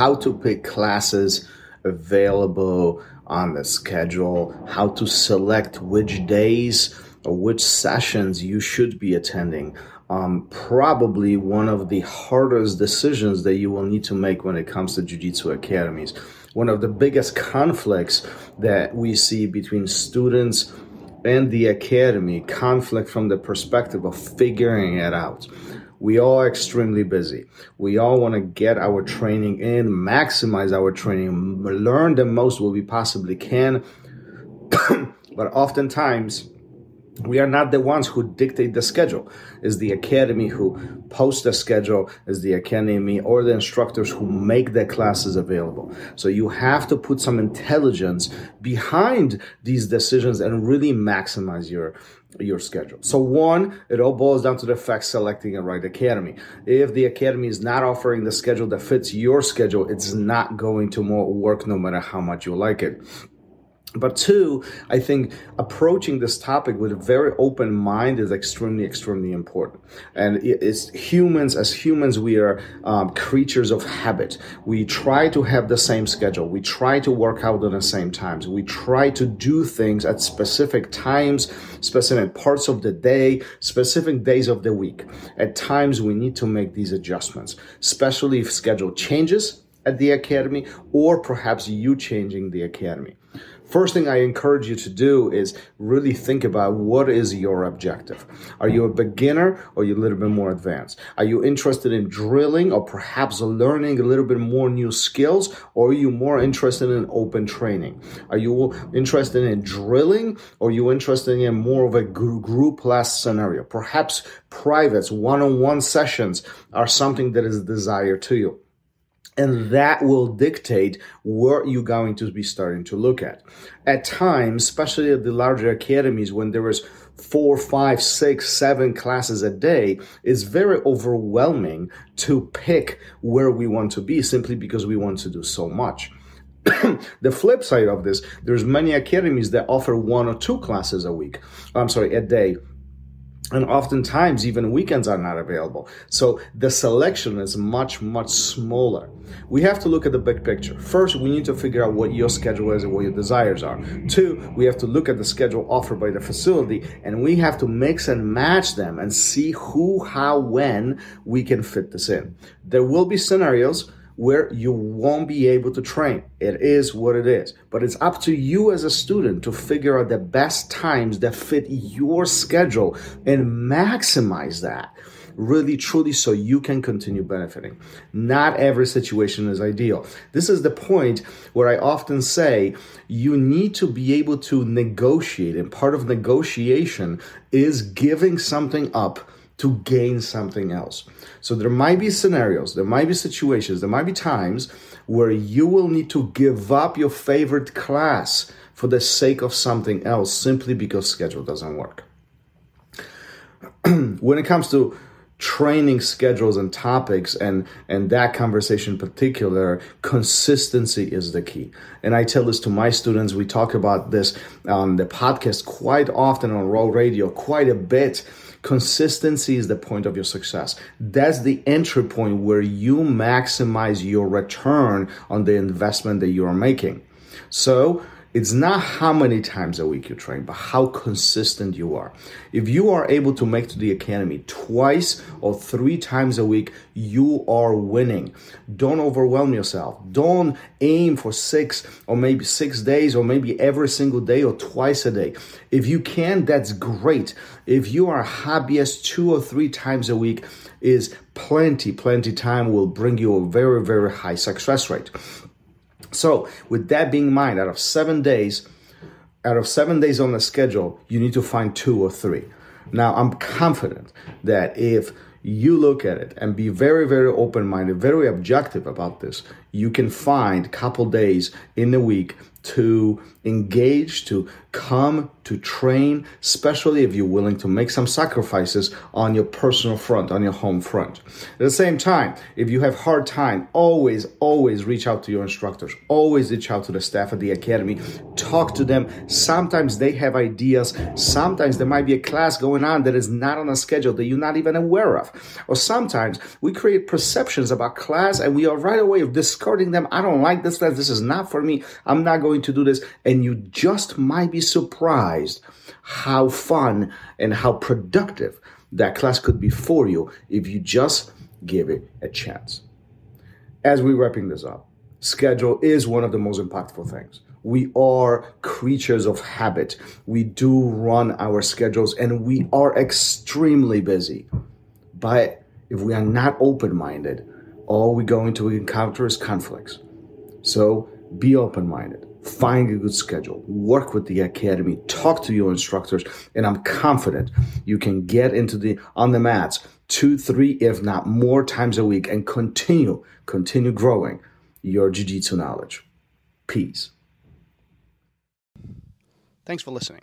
how to pick classes available on the schedule, how to select which days or which sessions you should be attending. Um, probably one of the hardest decisions that you will need to make when it comes to Jiu Jitsu academies. One of the biggest conflicts that we see between students and the academy, conflict from the perspective of figuring it out. We are extremely busy. We all want to get our training in, maximize our training, learn the most what we possibly can. but oftentimes, we are not the ones who dictate the schedule. it's the academy who posts the schedule, is the academy or the instructors who make the classes available. So you have to put some intelligence behind these decisions and really maximize your your schedule. So one, it all boils down to the fact selecting a right academy. If the academy is not offering the schedule that fits your schedule, it's not going to work no matter how much you like it. But two, I think approaching this topic with a very open mind is extremely, extremely important. And it's humans, as humans, we are um, creatures of habit. We try to have the same schedule. We try to work out at the same times. We try to do things at specific times, specific parts of the day, specific days of the week. At times, we need to make these adjustments, especially if schedule changes at the academy or perhaps you changing the academy. First thing I encourage you to do is really think about what is your objective. Are you a beginner or are you a little bit more advanced? Are you interested in drilling or perhaps learning a little bit more new skills or are you more interested in open training? Are you interested in drilling or are you interested in more of a group class scenario? Perhaps privates, one-on-one sessions are something that is desired to you and that will dictate what you're going to be starting to look at. At times, especially at the larger academies, when there is four, five, six, seven classes a day, it's very overwhelming to pick where we want to be simply because we want to do so much. the flip side of this, there's many academies that offer one or two classes a week. I'm sorry, a day and oftentimes even weekends are not available. So the selection is much much smaller. We have to look at the big picture. First we need to figure out what your schedule is and what your desires are. Two we have to look at the schedule offered by the facility and we have to mix and match them and see who how when we can fit this in. There will be scenarios where you won't be able to train. It is what it is. But it's up to you as a student to figure out the best times that fit your schedule and maximize that really truly so you can continue benefiting. Not every situation is ideal. This is the point where I often say you need to be able to negotiate, and part of negotiation is giving something up to gain something else. So there might be scenarios, there might be situations, there might be times where you will need to give up your favorite class for the sake of something else simply because schedule doesn't work. when it comes to training schedules and topics and and that conversation in particular consistency is the key and i tell this to my students we talk about this on the podcast quite often on Rol Radio quite a bit Consistency is the point of your success. That's the entry point where you maximize your return on the investment that you are making. So, it's not how many times a week you train, but how consistent you are. If you are able to make to the academy twice or three times a week, you are winning. Don't overwhelm yourself. Don't aim for six or maybe six days or maybe every single day or twice a day. If you can, that's great. If you are hobbyist two or three times a week, is plenty, plenty time will bring you a very, very high success rate. So, with that being in mind, out of seven days, out of seven days on the schedule, you need to find two or three. Now, I'm confident that if you look at it and be very, very open minded, very objective about this, you can find couple days in the week to engage, to come, to train, especially if you're willing to make some sacrifices on your personal front, on your home front. At the same time, if you have hard time, always, always reach out to your instructors. Always reach out to the staff at the academy. Talk to them. Sometimes they have ideas. Sometimes there might be a class going on that is not on a schedule that you're not even aware of. Or sometimes we create perceptions about class and we are right away this discarding them. I don't like this class. This is not for me. I'm not going to do this. And you just might be surprised how fun and how productive that class could be for you if you just give it a chance. As we're wrapping this up, schedule is one of the most impactful things. We are creatures of habit. We do run our schedules and we are extremely busy. But if we are not open minded, all we're going to encounter is conflicts. So be open minded, find a good schedule, work with the academy, talk to your instructors, and I'm confident you can get into the on the mats two, three, if not more times a week and continue, continue growing your jiu-jitsu knowledge. Peace. Thanks for listening.